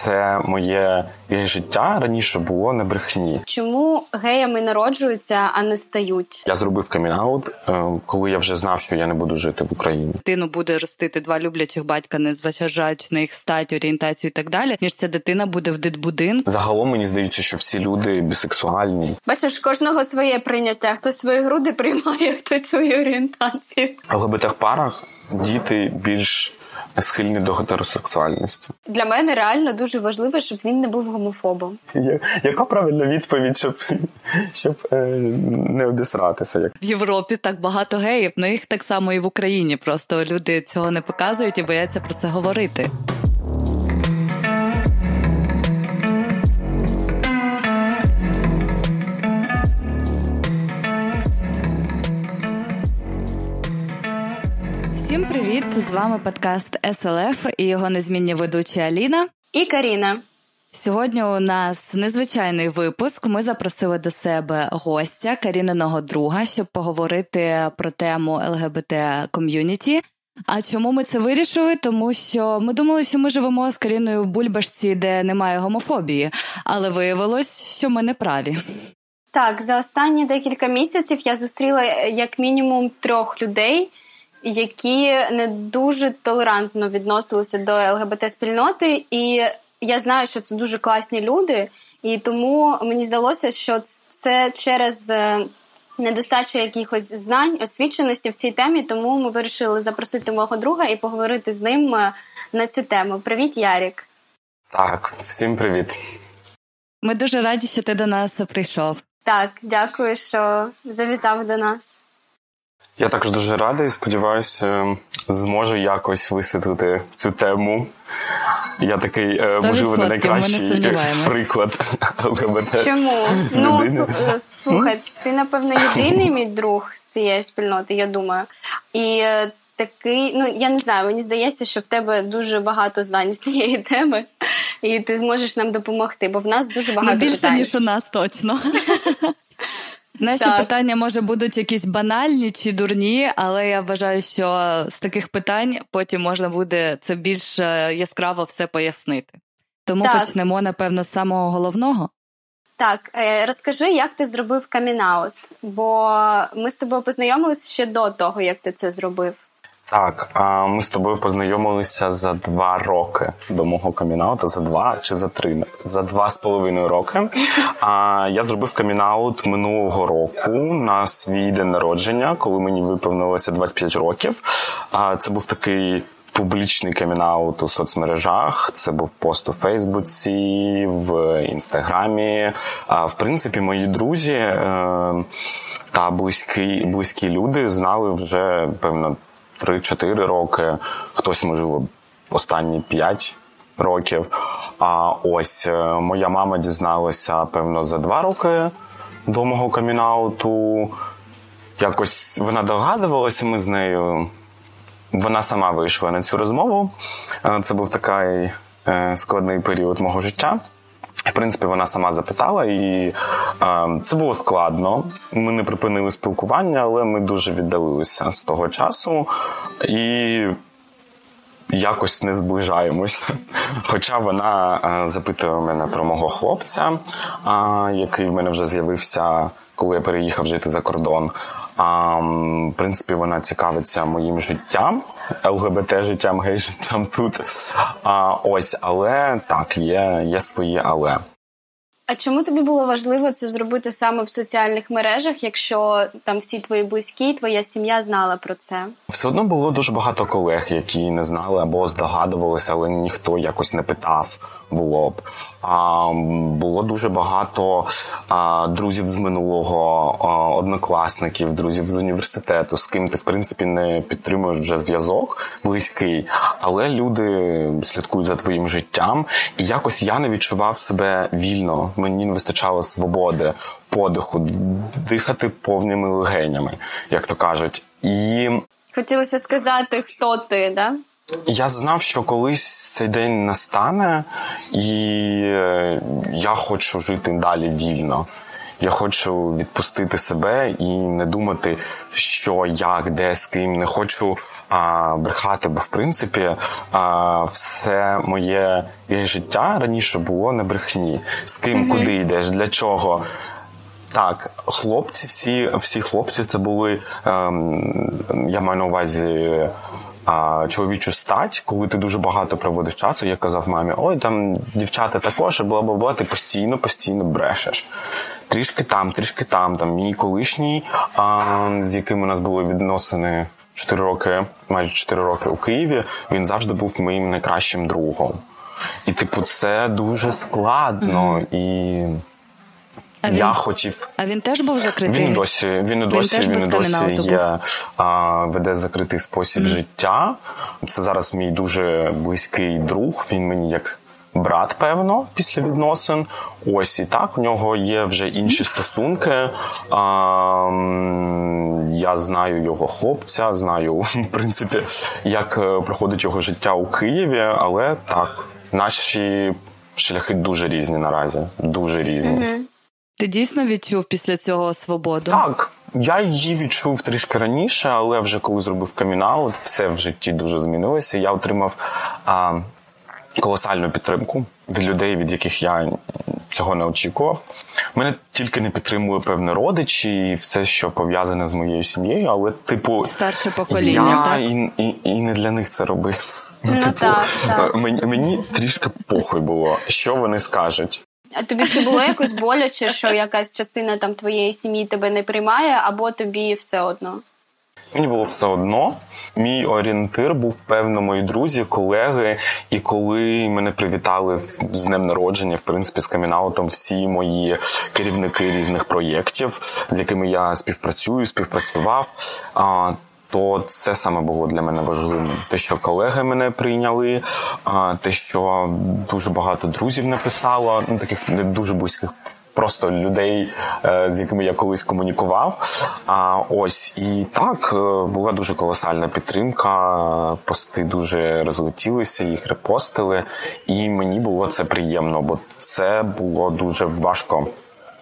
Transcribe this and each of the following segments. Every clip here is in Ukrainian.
все моє життя раніше було на брехні. Чому геями народжуються, а не стають? Я зробив камінаут, е, коли я вже знав, що я не буду жити в Україні. Дитину буде ростити два люблячих батька, не зважаючи на їх стать, орієнтацію і так далі. Ніж ця дитина буде в дитбудинку. Загалом мені здається, що всі люди бісексуальні. Бачиш, кожного своє прийняття. Хтось свої груди приймає, хтось свою орієнтацію. ЛГБТ парах діти більш схильні до гетеросексуальності. Для мене реально дуже важливо, щоб він не був гомофобом. Яка правильна відповідь, щоб щоб е, не обісратися? Як в Європі так багато геїв, але їх так само і в Україні. Просто люди цього не показують і бояться про це говорити. Всім привіт! З вами подкаст СЛФ і його незмінні ведучі Аліна і Каріна. Сьогодні у нас незвичайний випуск. Ми запросили до себе гостя Каріниного друга, щоб поговорити про тему ЛГБТ ком'юніті. А чому ми це вирішили? Тому що ми думали, що ми живемо з Каріною в бульбашці, де немає гомофобії, але виявилось, що ми не праві. Так, за останні декілька місяців я зустріла як мінімум трьох людей які не дуже толерантно відносилися до ЛГБТ-спільноти, і я знаю, що це дуже класні люди, і тому мені здалося, що це через е, недостачу якихось знань, освіченості в цій темі. Тому ми вирішили запросити мого друга і поговорити з ним е, на цю тему. Привіт, Ярік. Так, всім привіт. Ми дуже раді, що ти до нас прийшов. Так, дякую, що завітав до нас. Я також дуже радий. Сподіваюся, зможу якось висвітлити цю тему. Я такий е, можливо не найкращий приклад ЛГБТ. Чому? Ну е, слухай, ти напевно єдиний мій друг з цієї спільноти, я думаю. І е, такий, ну я не знаю, мені здається, що в тебе дуже багато знань з цієї теми, і ти зможеш нам допомогти, бо в нас дуже багато Ну, більше, питань. ніж у нас точно. Наші так. питання може будуть якісь банальні чи дурні, але я вважаю, що з таких питань потім можна буде це більш е, яскраво все пояснити. Тому так. почнемо, напевно, з самого головного. Так, е, розкажи, як ти зробив камінаут, бо ми з тобою познайомилися ще до того, як ти це зробив. Так, а ми з тобою познайомилися за два роки до мого камінауту, за два чи за три за два з половиною роки. А я зробив камінаут минулого року на свій день народження, коли мені виповнилося 25 років. А це був такий. Публічний камінаут у соцмережах, це був пост у Фейсбуці, в інстаграмі. А в принципі, мої друзі е, та близькі близькі люди знали вже певно 3-4 роки, хтось, можливо, останні 5 років. А ось е, моя мама дізналася, певно, за 2 роки до мого камінауту. Якось вона догадувалася, ми з нею. Вона сама вийшла на цю розмову. Е, це був такий е, складний період мого життя. В принципі, вона сама запитала, і е, це було складно. Ми не припинили спілкування, але ми дуже віддалилися з того часу і якось не зближаємося. Хоча вона е, запитує мене про мого хлопця, е, який в мене вже з'явився, коли я переїхав жити за кордон. А, В принципі, вона цікавиться моїм життям, ЛГБТ життям, гей життям тут. А, Ось, але так, є, є свої але. А чому тобі було важливо це зробити саме в соціальних мережах, якщо там всі твої близькі, твоя сім'я знала про це? Все одно було дуже багато колег, які не знали або здогадувалися, але ніхто якось не питав в лоб. А було дуже багато а, друзів з минулого, а, однокласників, друзів з університету, з ким ти в принципі не підтримуєш вже зв'язок близький, але люди слідкують за твоїм життям, і якось я не відчував себе вільно. Мені не вистачало свободи, подиху, дихати повними легенями, як то кажуть, і хотілося сказати, хто ти, да? Я знав, що колись цей день настане, і е, я хочу жити далі вільно. Я хочу відпустити себе і не думати, що, як, де, з ким. Не хочу а, брехати, бо в принципі а, все моє життя раніше було на брехні. З ким, mm-hmm. куди йдеш, для чого. Так, хлопці, всі всі хлопці це були, ем, я маю на увазі а, чоловічу стать, коли ти дуже багато проводиш часу, я казав мамі, ой, там дівчата також, бла бла бла ти постійно, постійно брешеш. Трішки там, трішки там. Там мій колишній, а, з яким у нас були відносини 4 роки, майже 4 роки у Києві, він завжди був моїм найкращим другом. І, типу, це дуже складно. Mm-hmm. і... А він, я хотів. А він теж був закритий? Він досі він і досі він, він і досі є, а, веде закритий спосіб mm. життя. Це зараз мій дуже близький друг. Він мені як брат, певно, після відносин. Ось і так. У нього є вже інші стосунки. А, Я знаю його хлопця, знаю, в принципі, як е, проходить його життя у Києві, але так, наші шляхи дуже різні наразі. Дуже різні. Mm-hmm. Ти дійсно відчув після цього свободу? Так. Я її відчув трішки раніше, але вже коли зробив камінаут, все в житті дуже змінилося. Я отримав а, колосальну підтримку від людей, від яких я цього не очікував. Мене тільки не підтримує певні родичі і все, що пов'язане з моєю сім'єю, але, типу, старше покоління, я так? І, і, і не для них це робив. Ну, типу, так, так. Мені, мені трішки похуй було, що вони скажуть. А тобі це було якось боляче, що якась частина там твоєї сім'ї тебе не приймає, або тобі все одно? Мені було все одно. Мій орієнтир був певно мої друзі, колеги. І коли мене привітали з днем народження, в принципі, з камінаутом всі мої керівники різних проєктів, з якими я співпрацюю, співпрацював то це саме було для мене важливим. Те, що колеги мене прийняли, те, що дуже багато друзів написало, ну таких не дуже близьких. Просто людей, е, з якими я колись комунікував. А ось і так е, була дуже колосальна підтримка. Пости дуже розлетілися, їх репостили, і мені було це приємно, бо це було дуже важко.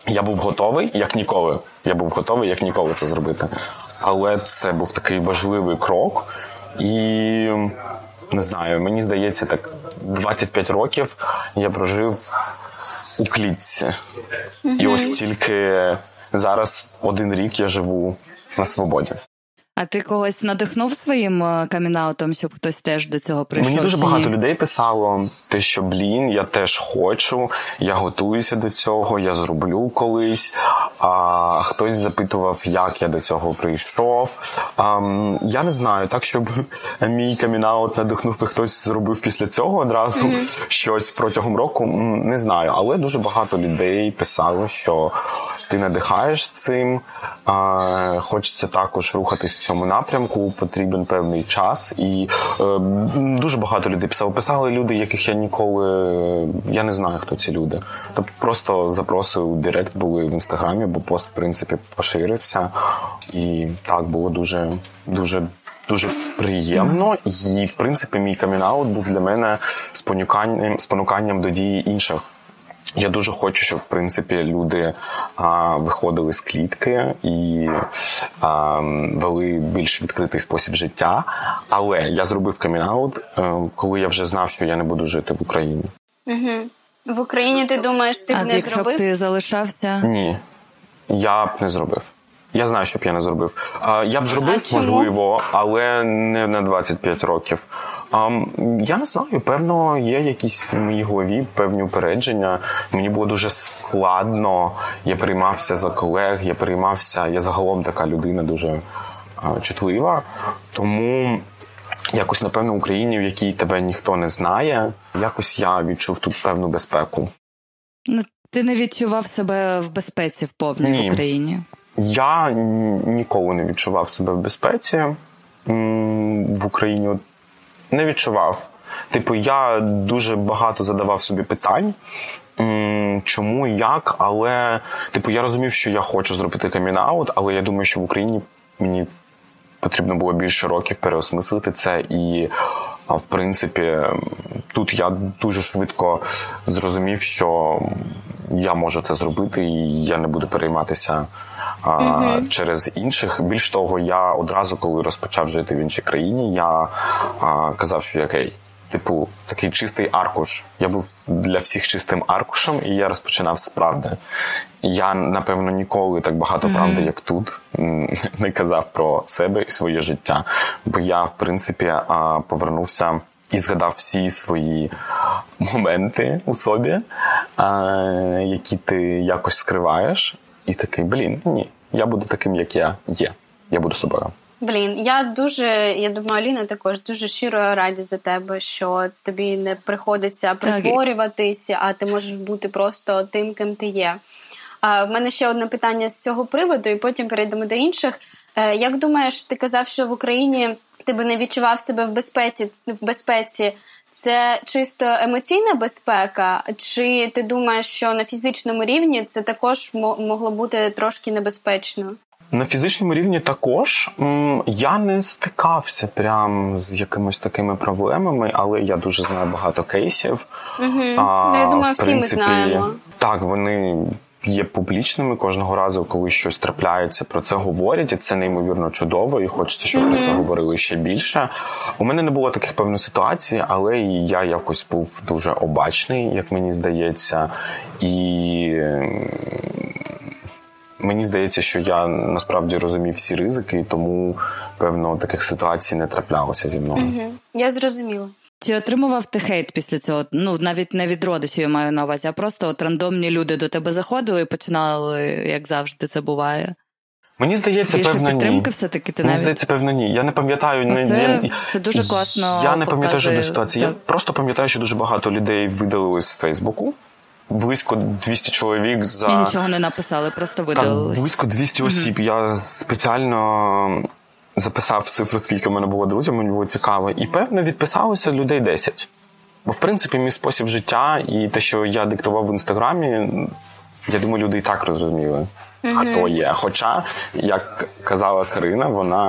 Я був готовий як ніколи. Я був готовий як ніколи це зробити але це був такий важливий крок. І не знаю, мені здається, так 25 років я прожив у клітці. І ось тільки зараз один рік я живу на свободі. А ти когось надихнув своїм е, камінаутом, щоб хтось теж до цього прийшов? Мені дуже багато людей писало, те, що блін, я теж хочу, я готуюся до цього, я зроблю колись. А хтось запитував, як я до цього прийшов. А, Я не знаю, так щоб мій камінаут надихнув, і хтось зробив після цього одразу mm-hmm. щось протягом року. Не знаю, але дуже багато людей писало, що ти надихаєш цим. А, Хочеться також рухатись цьому напрямку. Потрібен певний час, і е, дуже багато людей писали. Писали люди, яких я ніколи я не знаю, хто ці люди. Тобто просто запросив Директ, були в інстаграмі, бо пост в принципі поширився, і так було дуже дуже. Дуже приємно, і в принципі мій камінаут був для мене спонуканням спонуканням до дії інших я дуже хочу, щоб в принципі люди а, виходили з клітки і а, вели більш відкритий спосіб життя. Але я зробив камінаут, е, коли я вже знав, що я не буду жити в Україні. Угу. В Україні ти думаєш, ти а не якщо зробив? б ти залишався? Ні, я б не зробив. Я знаю, що б я не зробив. Я б зробив, можливо, але не на 25 років. Я не знаю, певно, є якісь в моїй голові певні упередження. Мені було дуже складно. Я приймався за колег, я приймався. Я загалом така людина дуже чутлива. Тому якось, напевно, в Україні, в якій тебе ніхто не знає, якось я відчув тут певну безпеку. Ну, ти не відчував себе в безпеці в повній Ні. Україні? Я ніколи не відчував себе в безпеці в Україні. Не відчував. Типу, я дуже багато задавав собі питань. Чому як, але типу я розумів, що я хочу зробити камінаут, але я думаю, що в Україні мені потрібно було більше років переосмислити це. І в принципі, тут я дуже швидко зрозумів, що я можу це зробити, і я не буду перейматися а, uh через інших. Більш того, я одразу, коли розпочав жити в іншій країні, я а, казав, що окей. Типу, такий чистий аркуш. Я був для всіх чистим аркушем, і я розпочинав з правди. Я, напевно, ніколи так багато mm-hmm. правди, як тут, не казав про себе і своє життя. Бо я, в принципі, повернувся і згадав всі свої моменти у собі, які ти якось скриваєш, і такий, блін, ні, я буду таким, як я є. Я буду собою. Блін, я дуже, я думаю, Аліна також дуже щиро раді за тебе, що тобі не приходиться притворюватися, а ти можеш бути просто тим, ким ти є. А, В мене ще одне питання з цього приводу, і потім перейдемо до інших. Е, як думаєш, ти казав, що в Україні ти би не відчував себе в безпеці в безпеці? Це чисто емоційна безпека, чи ти думаєш, що на фізичному рівні це також могло бути трошки небезпечно? На фізичному рівні також я не стикався прям з якимись такими проблемами, але я дуже знаю багато кейсів. Угу. А, ну, Я думаю, всі принципі, ми знаємо. Так, вони є публічними кожного разу, коли щось трапляється, про це говорять, і це неймовірно чудово, і хочеться, щоб mm-hmm. про це говорили ще більше. У мене не було таких певних ситуацій, але я якось був дуже обачний, як мені здається, і. Мені здається, що я насправді розумів всі ризики, і тому певно таких ситуацій не траплялося зі мною. Угу. Я зрозуміла. Чи отримував ти хейт після цього? Ну навіть не від родичів я маю на увазі, а просто от рандомні люди до тебе заходили і починали, як завжди, це буває. Мені здається, Більше певно підтримки ні. все-таки ти Мені навіть... здається, певно, ні. Я не пам'ятаю не це, це дуже класно. Я не пам'ятаю жодної ситуації. Так. Я просто пам'ятаю, що дуже багато людей видалили з Фейсбуку. Близько 200 чоловік за І нічого не написали, просто видалили. Так, близько 200 осіб. Я спеціально записав цифру, скільки в мене було друзів, мені було цікаво, і певно відписалося людей 10. Бо, в принципі, мій спосіб життя і те, що я диктував в інстаграмі, я думаю, люди і так розуміли, хто є. Хоча, як казала Карина, вона.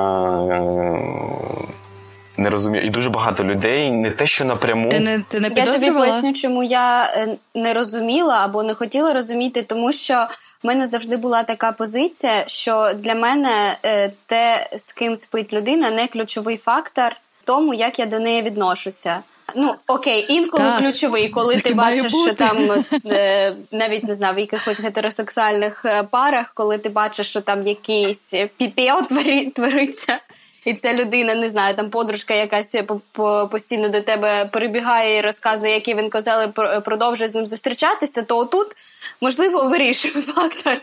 Не розуміє. І дуже багато людей не те, що напряму. Ти не, ти не Я тобі поясню, чому я е, не розуміла або не хотіла розуміти, тому що в мене завжди була така позиція, що для мене е, те, з ким спить людина, не ключовий фактор в тому, як я до неї відношуся. Ну окей, інколи так. ключовий, коли так ти бачиш, що там е, навіть не знаю, в якихось гетеросексуальних парах, коли ти бачиш, що там якийсь піпіо твориться, і ця людина, не знаю, там подружка якась постійно до тебе перебігає і розказує, які він козели продовжує з ним зустрічатися, то отут можливо вирішує фактор.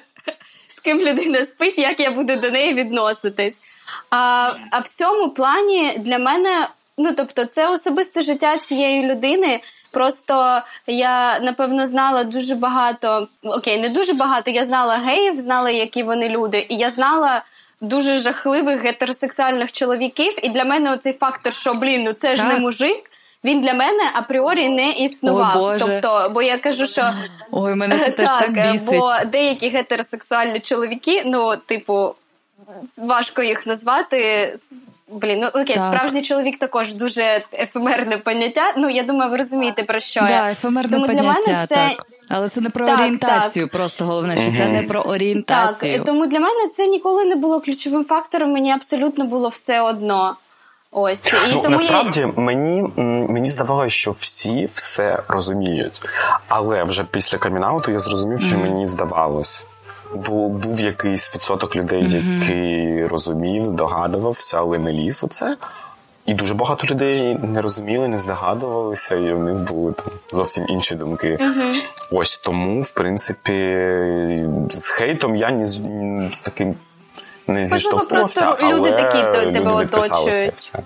З ким людина спить, як я буду до неї відноситись. А а в цьому плані для мене, ну тобто, це особисте життя цієї людини. Просто я напевно знала дуже багато, окей, не дуже багато. Я знала геїв, знала, які вони люди, і я знала дуже жахливих гетеросексуальних чоловіків. І для мене оцей фактор, що блін, ну це ж так. не мужик. Він для мене апріорі не існував. Ой, тобто, бо я кажу, що Ой, мене це теж так, так бісить. бо деякі гетеросексуальні чоловіки, ну, типу, важко їх назвати. Блін, ну окей, так. справжній чоловік також дуже ефемерне поняття. Ну я думаю, ви розумієте про що да, я. ефемерне Тому поняття, для мене це так. Але це не про так, орієнтацію, так. просто головне, що це не про орієнтацію. Так, Тому для мене це ніколи не було ключовим фактором. Мені абсолютно було все одно. Ось і ну, тому насправді я... мені мені здавалося, що всі все розуміють. Але вже після камінауту я зрозумів, що mm-hmm. мені здавалось. Бо був якийсь відсоток людей, mm-hmm. який розумів, здогадувався, але не ліз у це. І дуже багато людей не розуміли, не здогадувалися, і в них були там зовсім інші думки. uh Ось тому, в принципі, з хейтом я ні з, з таким не зіштовхувався, просто люди такі тебе оточують. Все.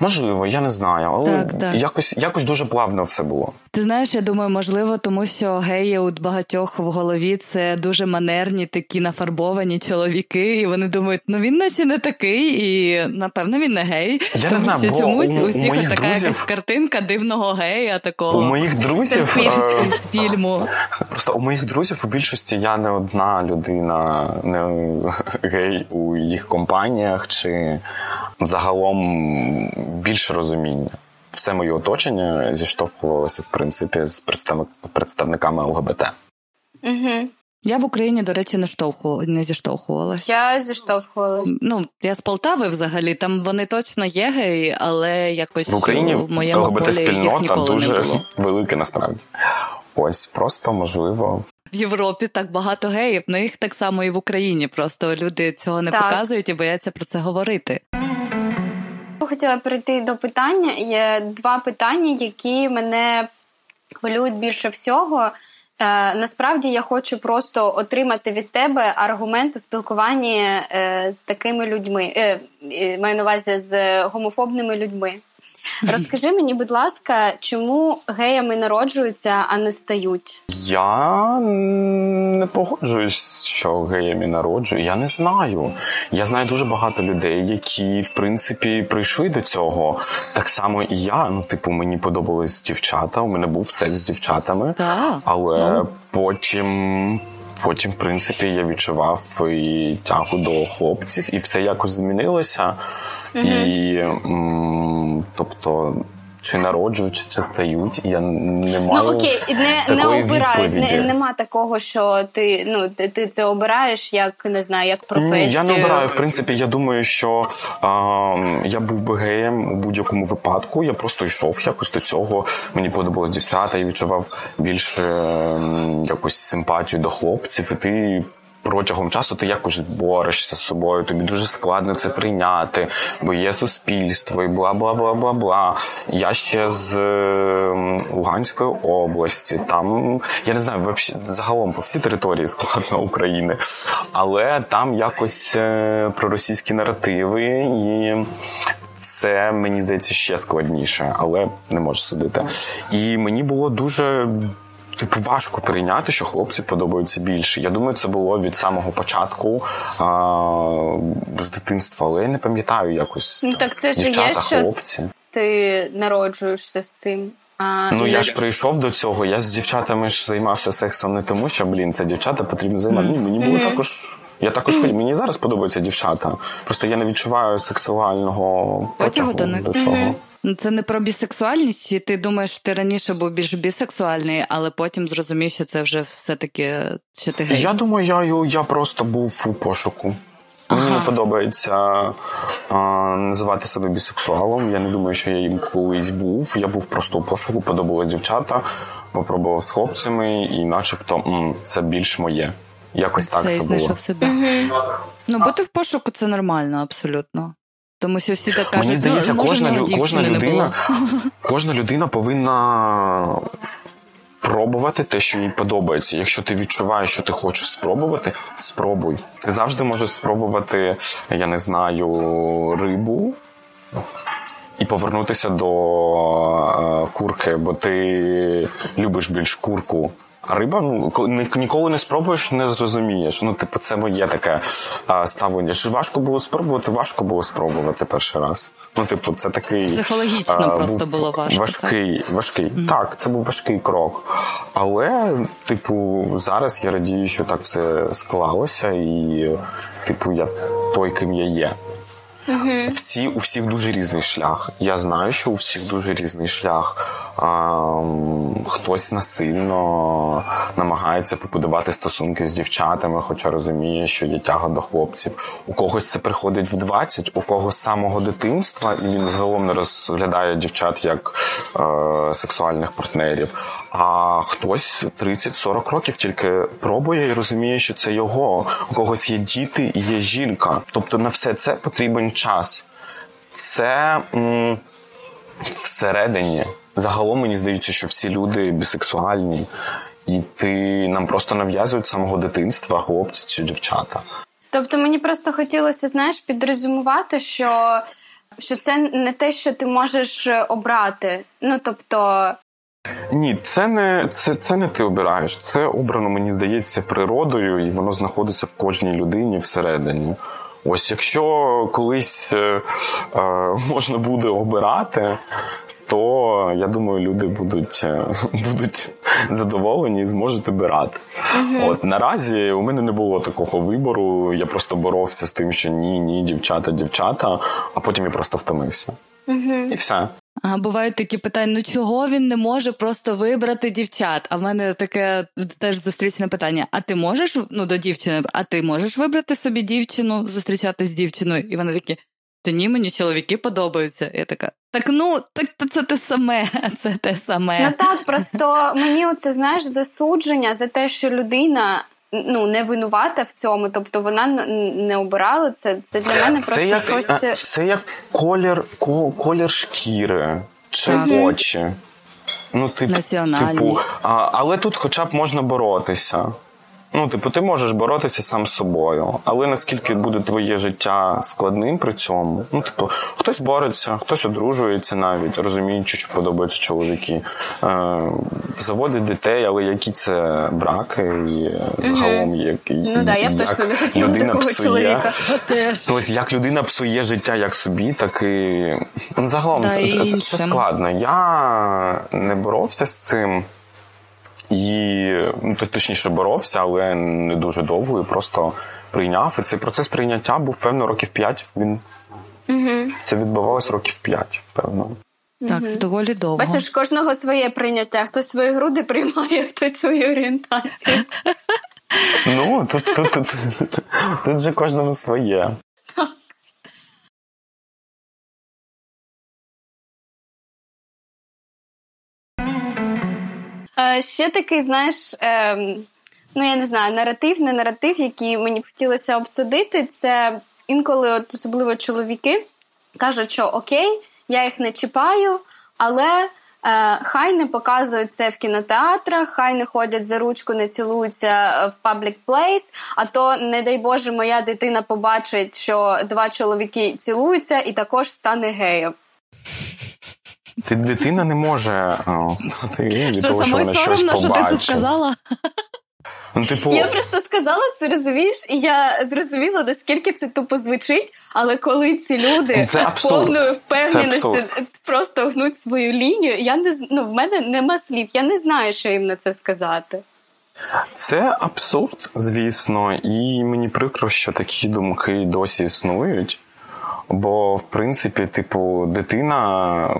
Можливо, я не знаю, але так, так. якось якось дуже плавно все було. Ти знаєш, я думаю, можливо, тому що геї у багатьох в голові це дуже манерні, такі нафарбовані чоловіки, і вони думають, ну він наче не такий, і напевно він не гей. Я тому не знаю, що бо чомусь у, у всіх у така друзів... якась картинка дивного гея такого. У моїх друзів з фільму. Просто у моїх друзів у більшості я не одна людина, не гей у їх компаніях чи загалом більше розуміння. Все моє оточення зіштовхувалося в принципі з представниками ЛГБТ. Угу. Я в Україні, до речі, не штовху, не зіштовхувалася. Я зіштовхувалась. Ну, я з Полтави взагалі, там вони точно є геї, але якось В Україні в моєму полі їх ЛГБТ-спільнота ніколи дуже не було. велика насправді. Ось просто можливо. В Європі так багато геїв, ну їх так само і в Україні. Просто люди цього не Так. показують і бояться про це говорити. Хотіла перейти до питання. Є два питання, які мене хвилюють більше всього. Е, насправді я хочу просто отримати від тебе аргумент у спілкуванні е, з такими людьми. Е, маю на увазі з гомофобними людьми. Розкажи мені, будь ласка, чому геями народжуються, а не стають? Я не погоджуюсь, що геями народжую. Я не знаю. Я знаю дуже багато людей, які, в принципі, прийшли до цього. Так само і я. Ну, типу, мені подобались дівчата. У мене був секс з дівчатами. Так. Але Ну. потім, потім, в принципі, я відчував і тягу до хлопців, і все якось змінилося. І м, тобто. Чи народжують, чи стають, я не маю Ну окей, і не, не обирають. Не, нема такого, що ти ну ти, ти це обираєш як не знаю, як професію. Ні, я не обираю. В принципі, я думаю, що а, я був би геєм у будь-якому випадку. Я просто йшов якось до цього. Мені подобалось дівчата, я відчував більше якусь симпатію до хлопців, і ти. Протягом часу ти якось борешся з собою, тобі дуже складно це прийняти, бо є суспільство і бла бла бла бла бла. Я ще з ем, Луганської області. Там я не знаю, вообще загалом по всій території складно України, але там якось е, проросійські наративи, і це мені здається ще складніше, але не можу судити. І мені було дуже. Типу важко прийняти, що хлопці подобаються більше. Я думаю, це було від самого початку а, з дитинства, але я не пам'ятаю якось. Ну так це ж є, що хлопці. ти народжуєшся з цим. А, Ну я ж прийшов до цього. Я з дівчатами ж займався сексом не тому, що блін, це дівчата потрібно займатися. Ні, мені було також. Я також хотів. Мені зараз подобаються дівчата. Просто я не відчуваю сексуального Потягу потягу до них. до цього. Ну, Це не про бісексуальність, чи ти думаєш, ти раніше був більш бісексуальний, але потім зрозумів, що це вже все-таки що ти гей. Я думаю, я, я просто був у пошуку. Мені не подобається а, називати себе бісексуалом. Я не думаю, що я їм колись був. Я був просто у пошуку, подобались дівчата, попробував з хлопцями, і начебто м, це більш моє. Якось так це було. себе. Ну, бути в пошуку це нормально, абсолютно. Тому що всі так кажуть, Мені здається, ну, кожна, лю- кожна людина, кожна людина повинна пробувати те, що їй подобається. Якщо ти відчуваєш, що ти хочеш спробувати, спробуй. Ти завжди можеш спробувати, я не знаю, рибу. І повернутися до е, курки, бо ти любиш більш курку. А риба, ну ко- ні- ніколи не спробуєш, не зрозумієш. Ну, типу, це моє таке а, ставлення. Що важко було спробувати, важко було спробувати перший раз. Ну, типу, це такий Психологічно а, просто був було важко, Важкий, важкий. Так, це був важкий крок. Але, типу, зараз я радію, що так все склалося, і, типу, я той, ким я є. Всі у всіх дуже різний шлях. Я знаю, що у всіх дуже різний шлях. А, хтось насильно намагається побудувати стосунки з дівчатами, хоча розуміє, що є тяга до хлопців. У когось це приходить в 20, у когось з самого дитинства, і він загалом не розглядає дівчат як е, сексуальних партнерів. А хтось 30-40 років тільки пробує і розуміє, що це його. У когось є діти і є жінка. Тобто на все це потрібен час. Це м, всередині. Загалом мені здається, що всі люди бісексуальні, і ти нам просто нав'язують з самого дитинства хлопці чи дівчата. Тобто мені просто хотілося, знаєш, підрезюмувати, що, що це не те, що ти можеш обрати. Ну тобто, Ні, це не це, це не ти обираєш. Це обрано, мені здається, природою, і воно знаходиться в кожній людині всередині. Ось якщо колись е, е, можна буде обирати, то я думаю, люди будуть, е, будуть задоволені і зможуть обирати. От наразі у мене не було такого вибору. Я просто боровся з тим, що ні, ні, дівчата, дівчата, а потім я просто втомився. І все. А бувають такі питання: ну чого він не може просто вибрати дівчат? А в мене таке теж зустрічне питання: а ти можеш ну до дівчини? А ти можеш вибрати собі дівчину, зустрічатися з дівчиною? І вони такі. Та ні, мені чоловіки подобаються. Я така, так ну, так це те саме, це те саме. Ну так, просто мені оце знаєш засудження за те, що людина ну не винувата в цьому, тобто вона не обирала це. Це для мене це просто як, щось. Це як колір колір шкіри чи так. очі. Ну, тип, типу, а, але тут, хоча б можна боротися. Ну, типу, ти можеш боротися сам з собою, але наскільки буде твоє життя складним при цьому? Ну, типу, хтось бореться, хтось одружується навіть, розуміючи, що подобаються чоловіки, е, заводить дітей, але які це браки і загалом як ну да, я б точно не хотіла такого псує. чоловіка. Ось як людина псує життя як собі, так і ну, загалом да, це, це, це складно. Я не боровся з цим. І ну, точніше боровся, але не дуже довго і просто прийняв. І цей процес прийняття був певно років п'ять. Він угу. це відбувалось років п'ять, певно. Так, це доволі довго. Бачиш, кожного своє прийняття. Хтось свої груди приймає, хтось свою орієнтацію. Ну, тут тут, тут, тут, тут же кожному своє. Ще такий, знаєш, ем, ну я не знаю, наратив, не наратив, який мені б хотілося обсудити, це інколи, от особливо чоловіки, кажуть, що окей, я їх не чіпаю, але. Е, хай не показують це в кінотеатрах, хай не ходять за ручку, не цілуються в public place, А то, не дай Боже, моя дитина побачить, що два чоловіки цілуються, і також стане геєм. Ти дитина не може стати від того, що вона щось побачить. що ти це сказала? Ну, типу... Я просто сказала це, розумієш, і я зрозуміла, наскільки це тупо звучить, але коли ці люди це з повною впевненістю просто гнуть свою лінію, я не ну, в мене нема слів, я не знаю, що їм на це сказати. Це абсурд, звісно, і мені прикро, що такі думки досі існують. Бо, в принципі, типу, дитина.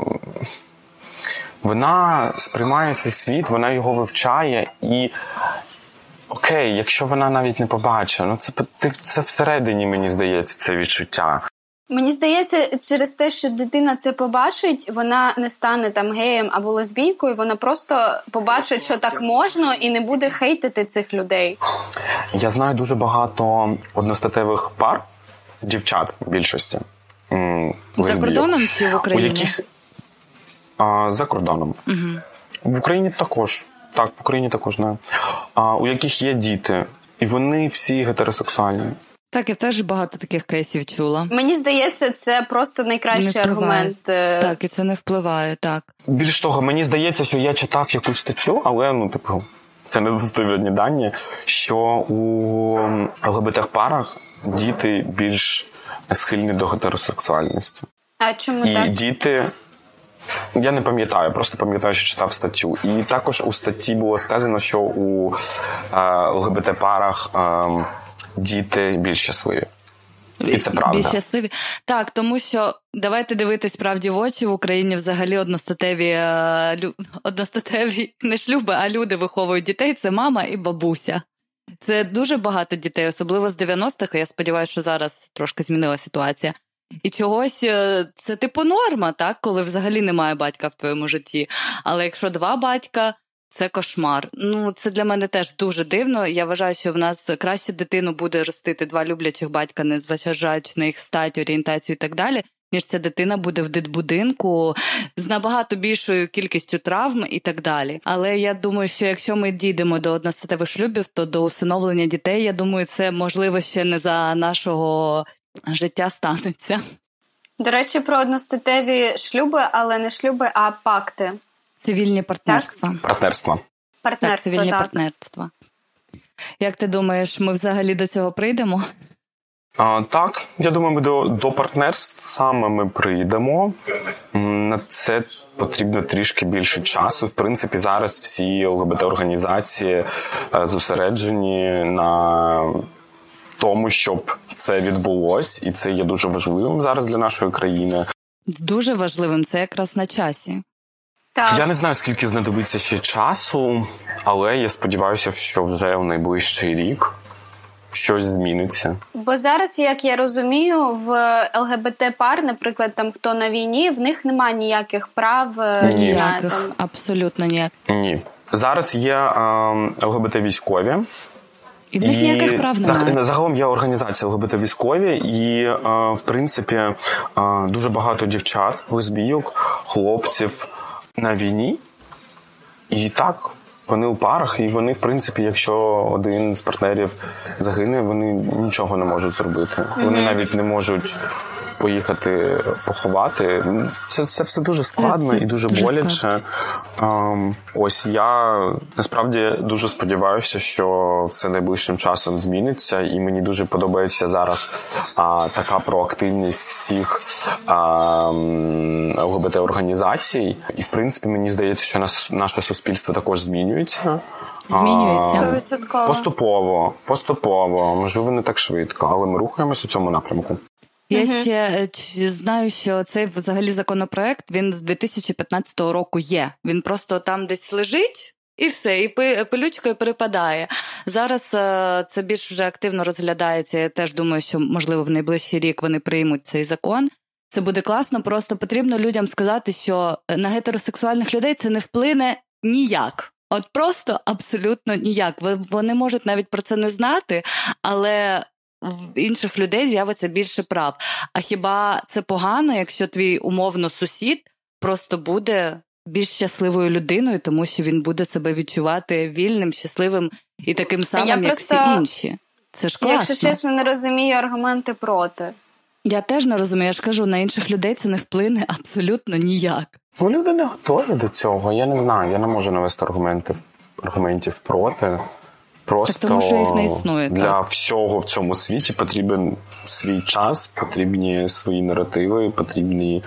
Вона сприймає цей світ, вона його вивчає, і окей, якщо вона навіть не побачить, ну це це всередині, мені здається, це відчуття. Мені здається, через те, що дитина це побачить, вона не стане там геєм або лесбійкою, вона просто побачить, що так можна, і не буде хейтити цих людей. Я знаю дуже багато одностатевих пар, дівчат в більшості. За кордоном чи в Україні? У яких... а, За кордоном. Угу. В Україні також. Так, в Україні також знаю. А, У яких є діти, і вони всі гетеросексуальні. Так, я теж багато таких кейсів чула. Мені здається, це просто найкращий аргумент. Е, так, і це не впливає, так. Більш того, мені здається, що я читав якусь статтю, але ну, типу, це не достовірні дані, що у ЛГБТ парах діти більш схильні до гетеросексуальності. А чому і так? діти. Я не пам'ятаю, просто пам'ятаю, що читав статтю. І також у статті було сказано, що у е, ЛГБТ-парах е, діти більш щасливі. І це правда. Більш щасливі. Так, тому що давайте дивитись правді в очі в Україні взагалі одностатеві е, одностатеві не шлюби, а люди виховують дітей. Це мама і бабуся. Це дуже багато дітей, особливо з 90-х. Я сподіваюся, що зараз трошки змінила ситуація. І чогось е, це типу норма, так, коли взагалі немає батька в твоєму житті. Але якщо два батька, це кошмар. Ну це для мене теж дуже дивно. Я вважаю, що в нас краще дитину буде ростити два люблячих батька, не зважаючи на їх стать, орієнтацію і так далі ніж ця дитина буде в дитбудинку з набагато більшою кількістю травм і так далі. Але я думаю, що якщо ми дійдемо до одностатевих шлюбів, то до усиновлення дітей, я думаю, це можливо ще не за нашого життя станеться. До речі, про одностатеві шлюби, але не шлюби, а пакти. Цивільні партнерства. Так? Партнерства. Партнерства, так, цивільні так. партнерства. Як ти думаєш, ми взагалі до цього прийдемо? А, Так, я думаю, ми до до партнерств саме ми прийдемо. На це потрібно трішки більше часу. В принципі, зараз всі ЛГБТ-організації е, зосереджені на тому, щоб це відбулось, і це є дуже важливим зараз для нашої країни. Дуже важливим, це якраз на часі. Так. Я не знаю, скільки знадобиться ще часу, але я сподіваюся, що вже в найближчий рік щось зміниться. Бо зараз, як я розумію, в ЛГБТ пар, наприклад, там хто на війні, в них немає ніяких прав е, Ні. Ніяких, там. абсолютно ніяк. Ні. Зараз є е, ЛГБТ військові. І в них ніяких прав немає. Так, загалом є організація ЛГБТ військові, і е, в принципі е, дуже багато дівчат, лесбійок, хлопців на війні. І так, вони у парах, і вони, в принципі, якщо один з партнерів загине, вони нічого не можуть зробити. Вони навіть не можуть. Поїхати поховати. Це, це все дуже складно Це і дуже, дуже боляче. Ем, ось я насправді дуже сподіваюся, що все найближчим часом зміниться, і мені дуже подобається зараз а, така проактивність всіх ЛГБТ-організацій. І в принципі мені здається, що нас, наше суспільство також змінюється. Змінюється. А, Поступово, поступово, можливо, не так швидко, але ми рухаємось у цьому напрямку. Я ще е, знаю, що цей взагалі законопроект він з 2015 року є. Він просто там десь лежить. І все, і пилючкою перепадає. Зараз е, це більш вже активно розглядається. Я теж думаю, що можливо в найближчий рік вони приймуть цей закон. Це буде класно. Просто потрібно людям сказати, що на гетеросексуальних людей це не вплине ніяк. От просто абсолютно ніяк. Вони можуть навіть про це не знати, але в інших людей з'явиться більше прав. А хіба це погано, якщо твій умовно сусід просто буде більш щасливою людиною, тому що він буде себе відчувати вільним, щасливим і таким самим, як просто, всі інші? Це ж класно. Якщо чесно, не розумію аргументи проти. Я теж не розумію. Я ж кажу, на інших людей це не вплине абсолютно ніяк. Ну, люди не готові до цього. Я не знаю. Я не можу навести аргументів, аргументів проти. Просто тому що їх не існує, для так. всього в цьому світі потрібен свій час, потрібні свої наративи, потрібні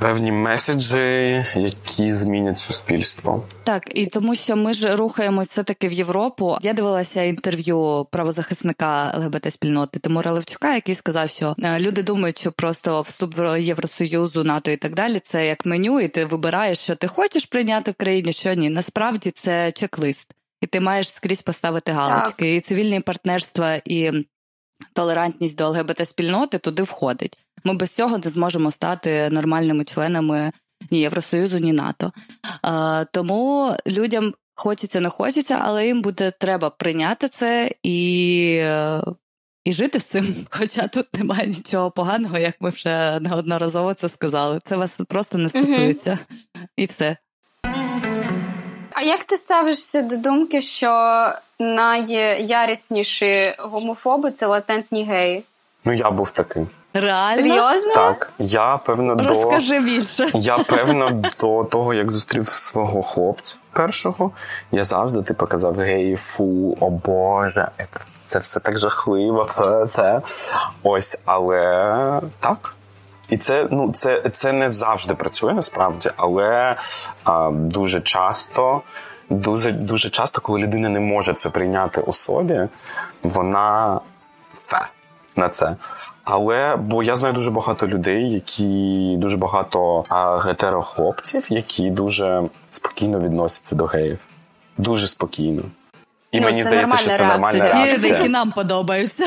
певні меседжі, які змінять суспільство. Так, і тому що ми ж рухаємось все-таки в Європу. Я дивилася інтерв'ю правозахисника ЛГБТ спільноти Тимура Левчука, який сказав, що е, люди думають, що просто вступ до Євросоюзу, НАТО і так далі це як меню, і ти вибираєш, що ти хочеш прийняти в країні, що ні. Насправді це чек-лист, і ти маєш скрізь поставити галочки. І цивільні партнерства і толерантність до ЛГБТ спільноти туди входить. Ми без цього не зможемо стати нормальними членами ні Євросоюзу, ні НАТО. А, тому людям хочеться, не хочеться, але їм буде треба прийняти це і, е, і жити з цим. Хоча тут немає нічого поганого, як ми вже неодноразово це сказали. Це вас просто не стосується. І все. А як ти ставишся до думки, що найярісніші гомофоби це латентні геї? Ну, я був таким. Реально? Серйозно? Так, я певно до більше. я певно до того, як зустрів свого хлопця першого, я завжди типу казав гей, фу, о Боже, це все так жахливо. Те, те. Ось, але так. І це ну це, це не завжди працює насправді, але а, дуже часто, дуже дуже часто, коли людина не може це прийняти у собі, вона фе на це. Але бо я знаю дуже багато людей, які дуже багато гетерохлопців, які дуже спокійно відносяться до геїв. Дуже спокійно. І Ну, мені це здається, що це нормальна реакція. Ті, реакція. які нам подобаються.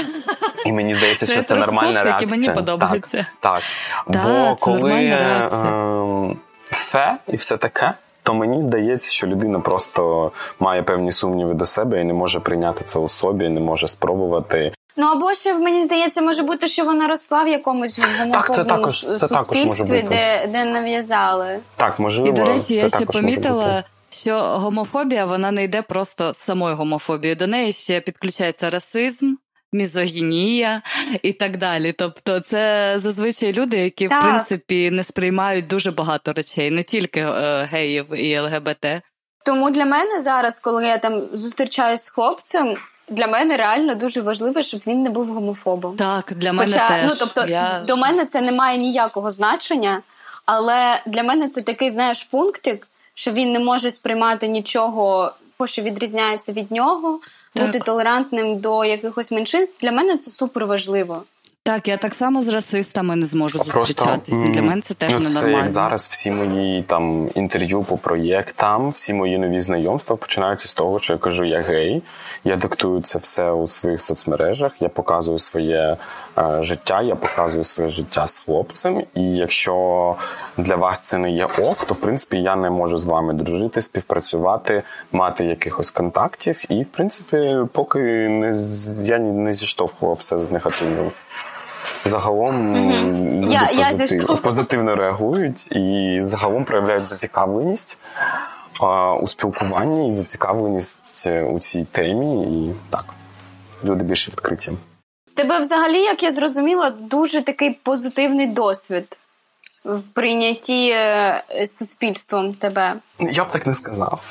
І мені здається, що Це це нормальна які реакція. мені подобаються. Так, так. Так, Бо це коли ем, фе і все таке, то мені здається, що людина просто має певні сумніви до себе і не може прийняти це у собі, не може спробувати. Ну або ще мені здається, може бути, що вона росла в якомусь гомофобному Так, це також- це також може бути. де, де нав'язали. Так, можливо, І до речі, це я ще помітила, що гомофобія вона не йде просто самою гомофобією. До неї ще підключається расизм. Мізогінія і так далі. Тобто, це зазвичай люди, які Так. в принципі не сприймають дуже багато речей, не тільки е, геїв і ЛГБТ. Тому для мене зараз, коли я там зустрічаюсь з хлопцем, для мене реально дуже важливо, щоб він не був гомофобом. Так, для мене Хоча, теж. ну тобто, я... до мене це не має ніякого значення, але для мене це такий, знаєш, пунктик, що він не може сприймати нічого, що відрізняється від нього, Так. бути толерантним до якихось меншинств. Для мене це супер важливо. Так, я так само з расистами не зможу зустрічатися. Для мене це теж ну, ненормально. Це як зараз всі мої там інтерв'ю по проєктам, всі мої нові знайомства починаються з того, що я кажу, я гей, я диктую це все у своїх соцмережах, я показую своє е, життя, я показую своє життя з хлопцем. І якщо для вас це не є ок, то в принципі я не можу з вами дружити, співпрацювати, мати якихось контактів. І в принципі, поки не я не зіштовхував все з негативним. Загалом люди я, позитив, я позитивно реагують і загалом проявляють зацікавленість а, у спілкуванні і зацікавленість у цій темі. І так, люди більше відкриті. Тебе взагалі, як я зрозуміла, дуже такий позитивний досвід в прийнятті е, суспільством тебе. Я б так не сказав.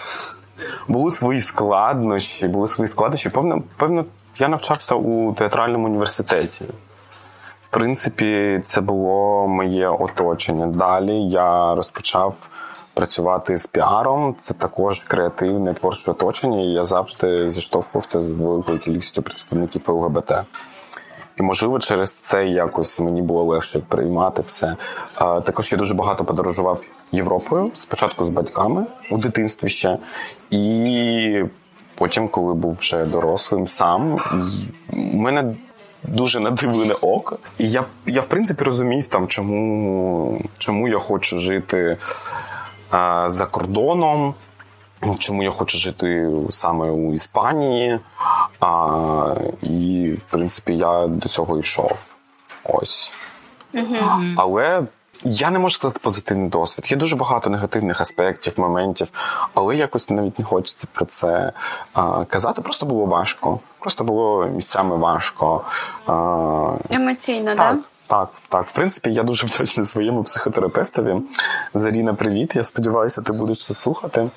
Були свої складнощі, були свої складнощі. Певно, певно, я навчався у театральному університеті принципі, це було моє оточення. Далі я розпочав працювати з піаром. Це також креативне творче оточення. і Я завжди зіштовхувався з великою кількістю представників ЛГБТ. І, можливо, через це якось мені було легше приймати все. Також я дуже багато подорожував Європою, спочатку з батьками у дитинстві ще. І потім, коли був вже дорослим сам, у мене дуже надивлене око. І я, я в принципі, розумів, там, чому, чому я хочу жити а, за кордоном. Чому я хочу жити саме у Іспанії, А, і в принципі я до цього йшов. Ось. uh Але я не можу сказати позитивний досвід. Є дуже багато негативних аспектів, моментів, але якось навіть не хочеться про це а, казати. Просто було важко. Просто було місцями важко. А, Емоційно, так? Так, так. В принципі, я дуже вдячний своєму психотерапевтові. Заріна, привіт. Я сподіваюся, ти будеш це слухати.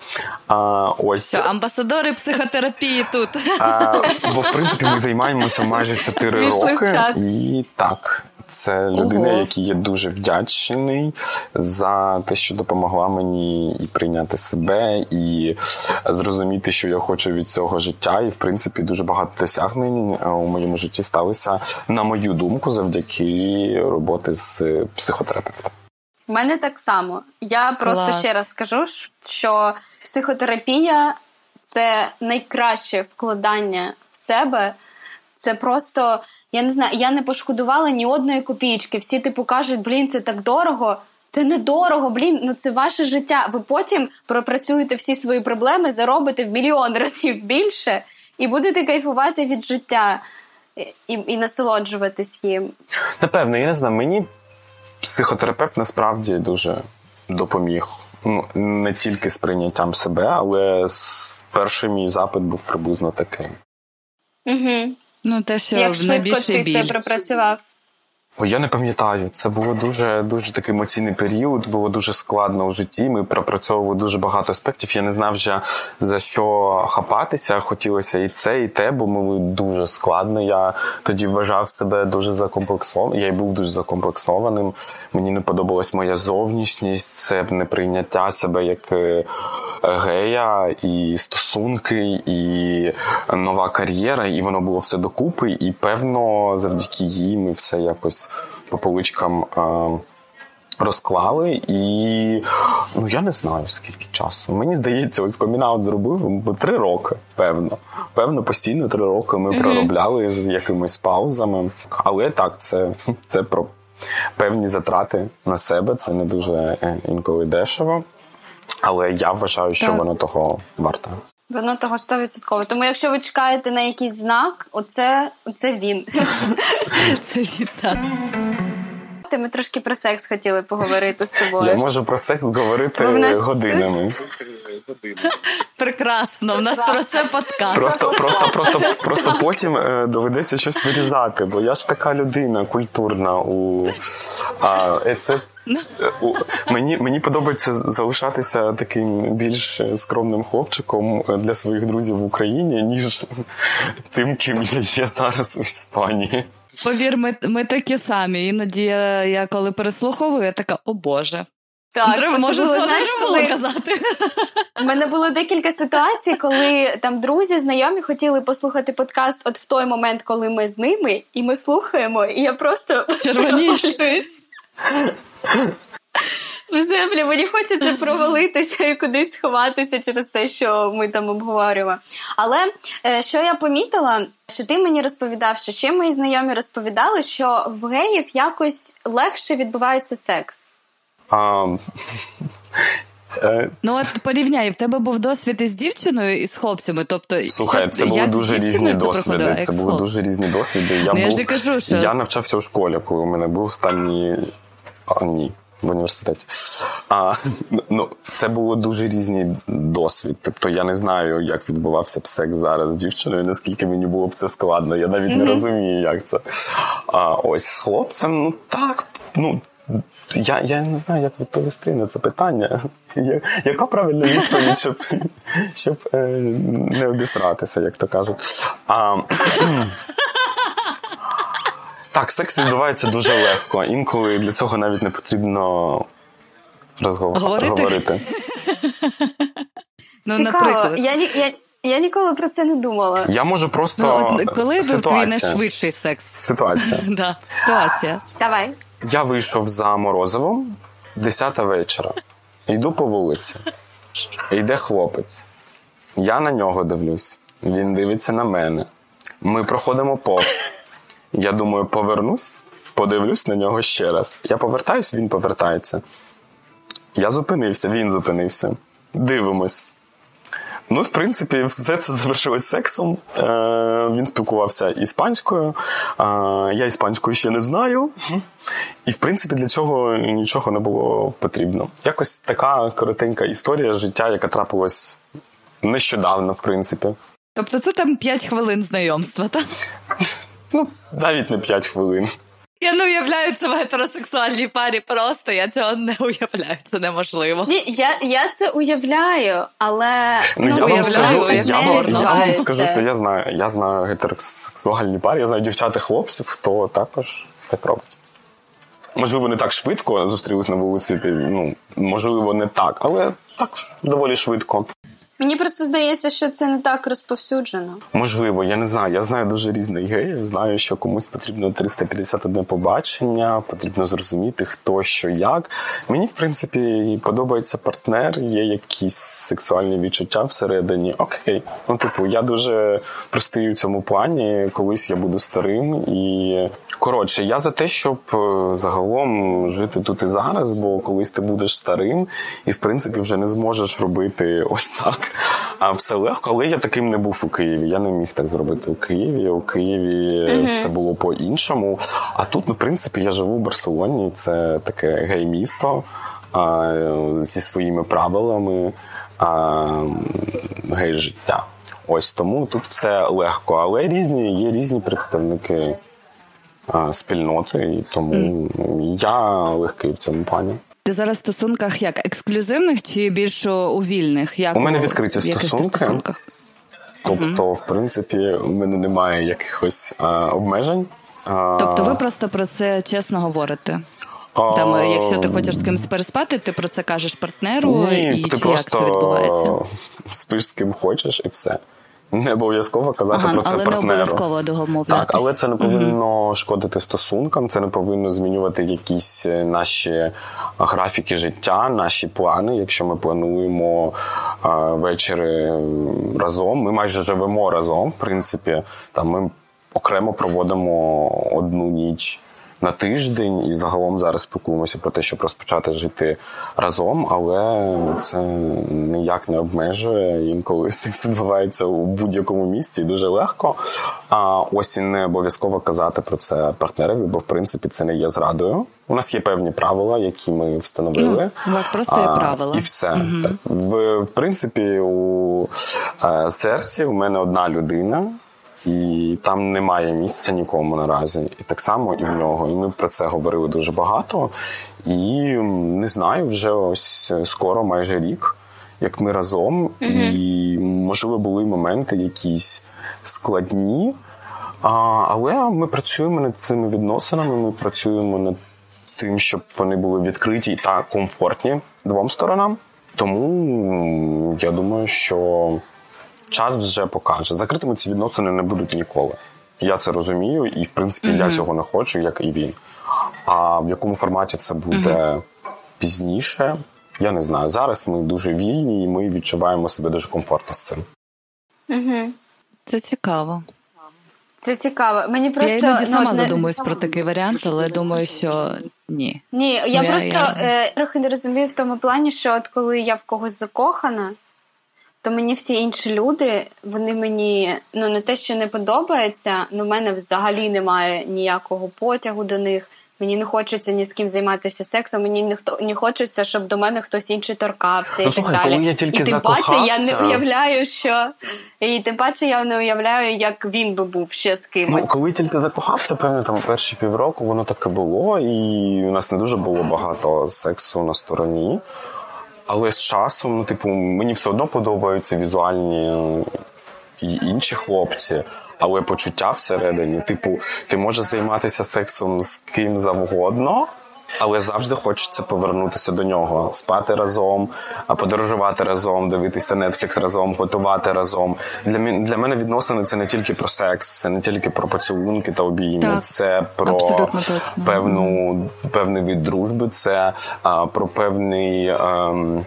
А, ось. Що, амбасадори психотерапії тут. А, Бо, в принципі, ми займаємося майже 4 роки. І так, це людина, Ого. який є дуже вдячний за те, що допомогла мені і прийняти себе, і зрозуміти, що я хочу від цього життя. І в принципі дуже багато досягнень е, у моєму житті сталося, на мою думку, завдяки роботи з психотерапевтом. У мене так само. Я просто ще раз скажу, що психотерапія це найкраще вкладання в себе. Це просто я не знаю, я не пошкодувала ні одної копійки. Всі типу кажуть, блін, це так дорого. Це недорого, блін, ну це ваше життя. Ви потім пропрацюєте всі свої проблеми, заробите в мільйон разів більше і будете кайфувати від життя і і насолоджуватись їм. Напевно, я не знаю, мені психотерапевт насправді дуже допоміг. Ну, не тільки з прийняттям себе, але перший мій запит був приблизно таким. Угу. Ну, те, що Як швидко ти біль. це пропрацював? О, я не пам'ятаю. Це було дуже дуже такий емоційний період, було дуже складно у житті. Ми пропрацьовували дуже багато аспектів. Я не знав вже за що хапатися. Хотілося і це, і те, бо ми дуже складно. Я тоді вважав себе дуже закомплексованим. Я й був дуже закомплексованим. Мені не подобалась моя зовнішність, це неприйняття себе як е, гея, і стосунки, і нова кар'єра, і воно було все докупи. І певно, завдяки їй ми все якось по поличкам. Розклали і ну я не знаю скільки часу. Мені здається, ось комінаут зробив три роки. Певно, певно, постійно три роки ми mm-hmm. проробляли з якимись паузами. Але так, це це про певні затрати на себе. Це не дуже е, інколи дешево. Але я вважаю, що так. воно того варте. Воно того 100%. Тому якщо ви чекаєте на якийсь знак, оце, оце він. Це він, так. Ми трошки про секс хотіли поговорити з тобою. Я можу про секс говорити нас... годинами. Прекрасно, в нас про це подкаст. Просто просто, просто, просто потім е, доведеться щось вирізати, бо я ж така людина культурна у а, е, це Мені мені подобається залишатися таким більш скромним хлопчиком для своїх друзів в Україні, ніж тим, ким я є зараз у Іспанії. Повір, ми ми такі самі. Іноді я, я коли переслуховую, я така, о Боже. Так, Треба, може, було, знаєш, не було коли... казати. У мене було декілька ситуацій, коли там друзі, знайомі хотіли послухати подкаст от в той момент, коли ми з ними, і ми слухаємо, і я просто провалююсь. В землю мені хочеться провалитися і кудись сховатися через те, що ми там обговорюємо. Але е, що я помітила, що ти мені розповідав, що ще мої знайомі розповідали, що в геїв якось легше відбувається секс. А, е, Ну от порівняй, в тебе був досвід із дівчиною і з хлопцями. Тобто, Слухай, це були дуже різні досвіди. Це були дуже різні досвіди. Я Ну, я був, кажу, що- я навчався у школі, коли у мене був останній а, ні. В університеті. А, ну, це було дуже різний досвід. Тобто я не знаю, як відбувався б секс зараз з дівчиною, наскільки мені було б це складно. Я навіть не розумію, як це. А ось з хлопцем, ну так, ну. Я, я не знаю, як відповісти на це питання. Я, яка правильна відповідь, щоб, щоб е, не обісратися, як то кажуть. А, так, секс відбувається дуже легко. Інколи для цього навіть не потрібно розговор... Говорити? говорити. Ну, Цікаво, наприклад. я, ні- я, я ніколи про це не думала. Я можу просто. Ну, коли був твій найшвидший секс? Ситуація. Да, ситуація. Давай. Я вийшов за морозивом 10 вечора. Йду по вулиці. Йде хлопець. Я на нього дивлюсь. Він дивиться на мене. Ми проходимо повз. Я думаю, повернусь, подивлюсь на нього ще раз. Я повертаюсь, він повертається. Я зупинився, він зупинився. Дивимось. Ну, в принципі, все це завершилось сексом. Е, він спілкувався іспанською. Е, я іспанською ще не знаю. І, в принципі, для цього нічого не було потрібно. Якось така коротенька історія життя, яка трапилась нещодавно, в принципі. Тобто це там 5 хвилин знайомства, так? Ну, навіть не 5 хвилин. Я не уявляю це в гетеросексуальній парі просто, я цього не уявляю, це неможливо. Ні, я, я це уявляю, але Ну, я, Ну, вам уявляю, скажу, я, не вам, я вам скажу, що я знаю, я знаю гетеросексуальні пари, я знаю дівчат і хлопців, хто також так робить. Можливо, не так швидко зустрілись на вулиці, ну, можливо, не так, але також доволі швидко. Мені просто здається, що це не так розповсюджено. Можливо, я не знаю. Я знаю дуже різних геїв. Знаю, що комусь потрібно 351 побачення, потрібно зрозуміти, хто що як. Мені, в принципі, подобається партнер, є якісь сексуальні відчуття всередині. Окей. Ну, типу, я дуже простий у цьому плані. Колись я буду старим і. Коротше, я за те, щоб е, загалом жити тут і зараз, бо колись ти будеш старим і, в принципі, вже не зможеш робити ось так. А все легко, але я таким не був у Києві. Я не міг так зробити у Києві. У Києві Мгм. все було по-іншому. А тут, в принципі, я живу в Барселоні. Це таке гей-місто а, зі своїми правилами а, гей-життя. Ось тому тут все легко, але різні є різні представники спільноти, і тому ну, я легкий в цьому плані. Ти зараз в стосунках як ексклюзивних чи більш у вільних? Як У мене відкриті в стосунки. стосунках? Тобто, в принципі, у мене немає якихось а, обмежень. А, Тобто ви просто про це чесно говорите. а, Там, е, якщо ти хочеш з кимось переспати, ти про це кажеш партнеру, ні, і ти чи просто як це відбувається? спиш з ким хочеш і все. Не обов'язково казати Ага, про це але не обов'язково домовлятись. Так, але це не повинно шкодити стосункам, це не повинно змінювати якісь е, наші графіки життя, наші плани. Якщо ми плануємо е, вечори разом, ми майже живемо разом, в принципі, там ми окремо проводимо одну ніч. На тиждень і загалом зараз спілкуємося про те, щоб розпочати жити разом, але це ніяк не обмежує. Інколи секс відбувається у будь-якому місці і дуже легко. А ось і не обов'язково казати про це партнерові, бо в принципі це не є зрадою. У нас є певні правила, які ми встановили. Ну, у вас просто є правила. І все. Так, в, в принципі, у е, серці у мене одна людина. І там немає місця нікому наразі. І так само і в нього. І ми про це говорили дуже багато. І не знаю, вже ось скоро, майже рік, як ми разом. І можливо були моменти якісь складні. А, але ми працюємо над цими відносинами, ми працюємо над тим, щоб вони були відкриті та комфортні двом сторонам. Тому я думаю, що час вже покаже. Закритими ці відносини не будуть ніколи. Я це розумію, і в принципі mm-hmm. я цього не хочу, як і він. А в якому форматі це буде mm-hmm. пізніше, я не знаю. Зараз ми дуже вільні і ми відчуваємо себе дуже комфортно з цим. Угу. Це цікаво. Це цікаво. Мені просто Я іноді ну, сама не... про такий варіант, але думаю, що ні. Ні, я я, просто я... Е, трохи не розумію в тому плані, що от коли я в когось закохана, то мені всі інші люди, вони мені ну не те, що не подобаються, ну в мене взагалі немає ніякого потягу до них. Мені не хочеться ні з ким займатися сексом. Мені ніхто не хочеться, щоб до мене хтось інший торкався ну, і слухай, так далі. Я тільки і тим закохався... паче я не уявляю, що і тим паче я не уявляю, як він би був ще з кимось. Ну, коли тільки закохався, певно, там перші півроку воно таке було, і у нас не дуже було багато сексу на стороні. Але з часом, ну, типу, мені все одно подобаються візуальні і інші хлопці. Але почуття всередині, типу, ти можеш займатися сексом з ким завгодно, але завжди хочеться повернутися до нього, спати разом, подорожувати разом, дивитися Netflix разом, готувати разом. Для для мене відносини це не тільки про секс, це не тільки про поцілунки та обійми, це про певну певний від дружби, це а, про певний. А, ем,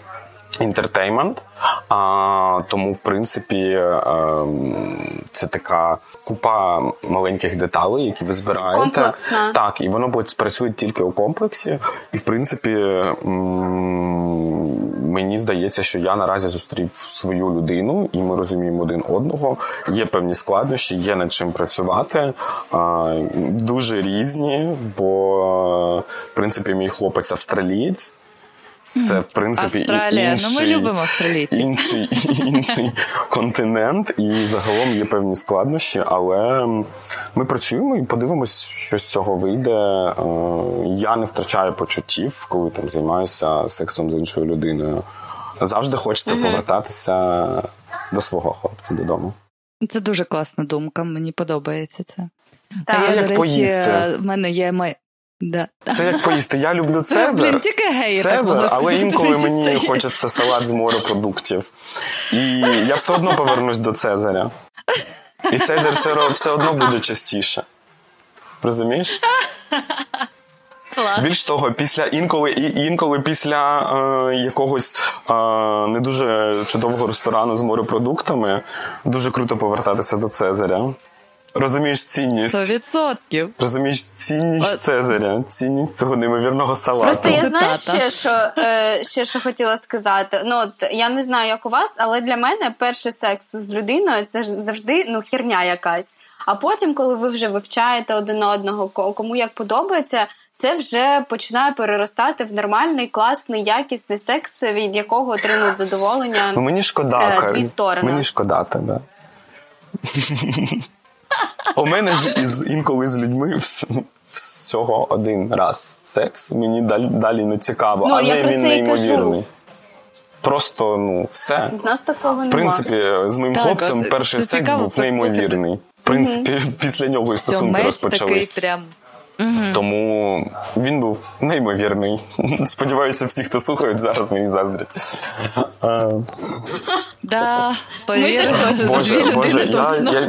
інтертеймент. А, Тому, в принципі, а, ем, це така купа маленьких деталей, які ви збираєте. Комплексна. Так, і воно працює тільки у комплексі. І, в принципі, мені здається, що я наразі зустрів свою людину, і ми розуміємо один одного. Є певні складнощі, є над чим працювати. А, Дуже різні, бо, в принципі, мій хлопець австралієць. Це, в принципі, Австралія. інший, ну ми любимо австралійців. інший, інший континент, і загалом є певні складнощі, але ми працюємо і подивимось, що з цього вийде. Е, я не втрачаю почуттів, коли там займаюся сексом з іншою людиною. Завжди хочеться угу. повертатися до свого хлопця додому. Це дуже класна думка, мені подобається це. Так. Це я, як до речі, поїсти. в мене є Да. Це як поїсти. Я люблю Цезар, Блін, тільки геї Цезар але інколи мені хочеться салат з морепродуктів. І я все одно повернусь до Цезаря. І Цезар все, все одно буде частіше. Розумієш? Клас. Більш того, після інколи інколи після е, якогось е, не дуже чудового ресторану з морепродуктами дуже круто повертатися до Цезаря. Розумієш цінність. 100%. Розумієш цінність О... Цезаря, цінність цього неймовірного салату. Просто я знаю ще, що е, ще що хотіла сказати. Ну от я не знаю, як у вас, але для мене перший секс з людиною це завжди ну херня якась. А потім, коли ви вже вивчаєте один одного, кому як подобається, це вже починає переростати в нормальний, класний, якісний секс, від якого отримують задоволення. Ну, Мені шкода, е, дві сторони. Мені шкода тебе. У мене з, з інколи з людьми всього один раз секс. Мені далі, далі не цікаво, ну, але він неймовірний. Просто ну все. В нас такого В принципі, нема. з моїм так, хлопцем перший секс був неймовірний. В принципі, після нього і стосунки розпочались. Такий прям. Угу. Тому він був неймовірний. Сподіваюся, всі, хто слухають, зараз мені заздрять. Да, повір, Боже, Боже,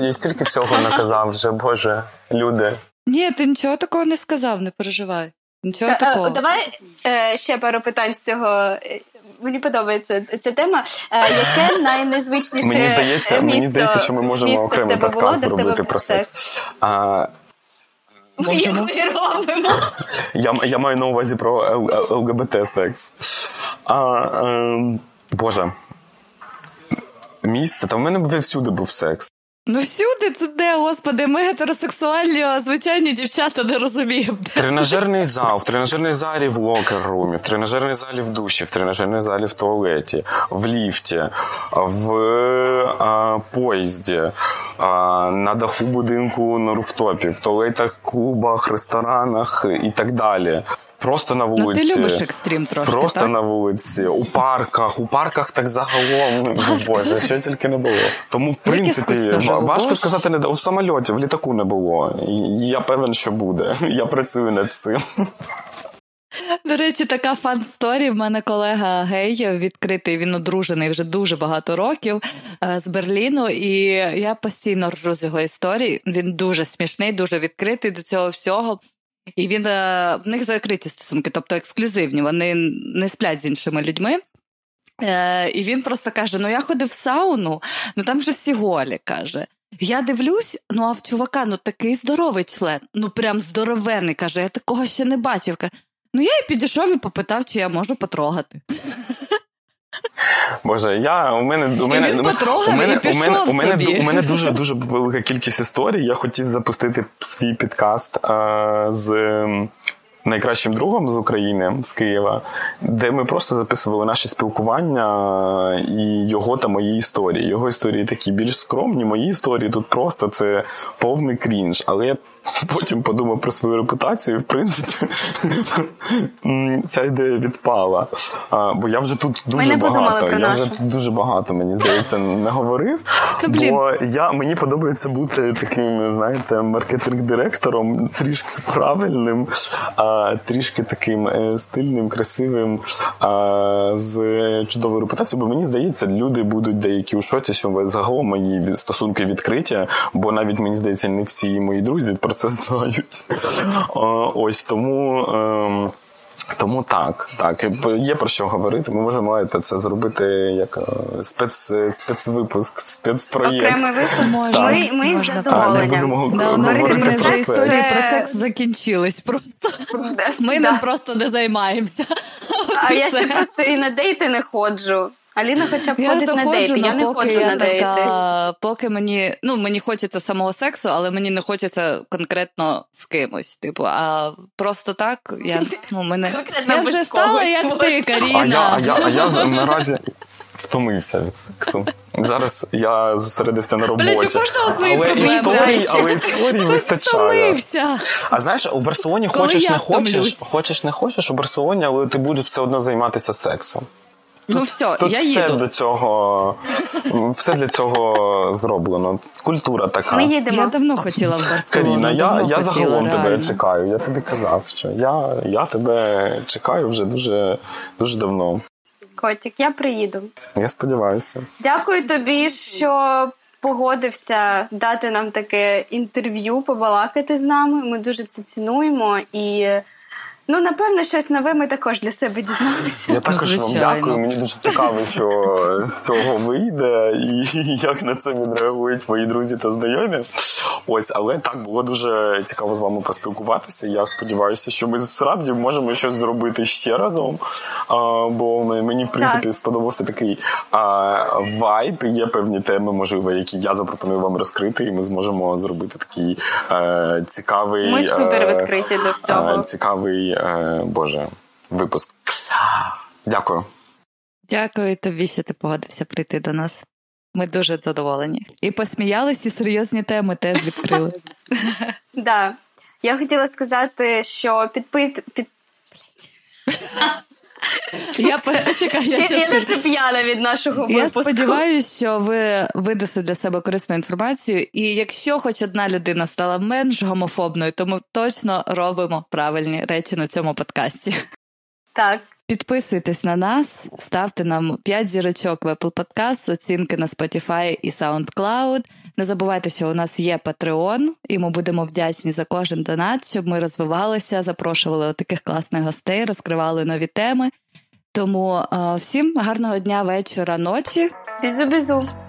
я, стільки всього наказав вже, Боже, люди. Ні, ти нічого такого не сказав, не переживай. Нічого Та, такого. Давай е, ще пару питань з цього. Мені подобається ця тема. Е, яке найнезвичніше мені здається, місто, мені здається, що ми можемо окремий подкаст зробити про секс. Ми його не робимо. Я я маю на увазі про ЛГБТ-секс. А, е, Боже. Місце, та в мене всюди був секс. Ну всюди це де, господи, ми гетеросексуальні, а звичайні дівчата не розуміємо. Тренажерний зал, в тренажерній залі в локер-румі, в тренажерній залі в душі, в тренажерній залі в туалеті, в ліфті, в а, поїзді, а, на даху будинку на руфтопі, в туалетах, клубах, ресторанах і так далі. Просто на вулиці. Ну, ти любиш екстрім трошки, Просто так? на вулиці, у парках, у парках так загалом, ну, боже, що тільки не було. Тому, в принципі, важко сказати, не у самольоті, в літаку не було. Я певен, що буде. Я працюю над цим. До речі, така fun story. В мене колега гей відкритий, він одружений вже дуже багато років е, з Берліну, і я постійно ржу з його історії. Він дуже смішний, дуже відкритий до цього всього. І він е, в них закриті стосунки, тобто ексклюзивні. Вони не сплять з іншими людьми. Е, І він просто каже: Ну я ходив в сауну, ну там же всі голі каже. Я дивлюсь, ну а в чувака ну такий здоровий член, ну прям здоровений, каже, я такого ще не бачив. Ну я і підійшов і попитав, чи я можу потрогати. Боже, я у мене у мене, він у мене, і пішов у мене, у мене, собі. у мене дуже дуже велика кількість історій. Я хотів запустити свій підкаст а, з найкращим другом з України з Києва, де ми просто записували наші спілкування і його та мої історії. Його історії такі більш скромні. Мої історії тут просто це повний крінж. Але я потім подумав про свою репутацію. і, В принципі, ця ідея відпала. А, Бо я вже тут дуже Ми не багато. про я нашу. вже тут дуже багато, мені здається, не говорив. Бо я, мені подобається бути таким, знаєте, маркетинг-директором, трішки правильним, а, трішки таким е, стильним, красивим, а, з чудовою репутацією. Бо мені здається, люди будуть деякі у шоці, що загалом мої стосунки відкриті, бо навіть мені здається, не всі мої друзі про це знають. Ось тому. ем, тому так, так, є про що говорити. Ми можемо це зробити як е, спец, спецвипуск, спецпроєкт. Окремий випуск. Ми, ми з Можна. Задоволенням. Да, говорити про секс. історії про секс закінчились. Просто ми Да. ним просто не займаємося. А я ще просто і на дейти не ходжу. Аліна хоча б Я ходить на дейти, я не я на дейти. така, поки мені ну мені хочеться самого сексу, але мені не хочеться конкретно з кимось. Типу, а просто так я ну мене Конкретно я вже стала як ти, А я, Каріна. а, я, а я наразі втомився від сексу. Зараз я зосередився на роботі. Блядь, у кожного свої але проблеми. історій, але історій вистачає. Втомився. А знаєш, у Барселоні хочеш не хочеш, хочеш не хочеш у Барселоні, але ти будеш все одно займатися сексом. Ну все, Тут я все їду. до цього, все для цього зроблено. Культура така. Ми їдемо. Я давно хотіла в Барселону. Каріна, я, я загалом тебе чекаю. Я тобі казав, що я, я тебе чекаю вже дуже, дуже давно. Котик, я приїду. Я сподіваюся. Дякую тобі, що погодився дати нам таке інтерв'ю, побалакати з нами. Ми дуже це цінуємо і. Ну, напевно, щось нове ми також для себе дізналися. Я також вам дякую. Мені дуже цікаво, що з цього вийде, і як на це відреагують мої друзі та знайомі. Ось, але так було дуже цікаво з вами поспілкуватися. Я сподіваюся, що ми справді можемо щось зробити ще разом. Бо мені, в принципі, Так. сподобався такий вайб. Є певні теми, можливо, які я запропоную вам розкрити, і ми зможемо зробити такий е, цікавий. Ми супер е, відкриті до всього. е, цікавий, е, боже, випуск. Дякую. Дякую тобі, що ти погодився прийти до нас. Ми дуже задоволені. І посміялись, і серйозні теми теж відкрили. Так. Я хотіла сказати, що підпит... Я скажу. наче п'яна від нашого Я сподіваюся, що ви видасте для себе корисну інформацію. І якщо хоч одна людина стала менш гомофобною, то ми точно робимо правильні речі на цьому подкасті. Так. Підписуйтесь на нас, ставте нам 5 зірочок в Apple Podcast, оцінки на Spotify і SoundCloud. Не забувайте, що у нас є Patreon, і ми будемо вдячні за кожен донат, щоб ми розвивалися, запрошували таких класних гостей, розкривали нові теми. Тому е, всім гарного дня, вечора, ночі. Бізу-бізу.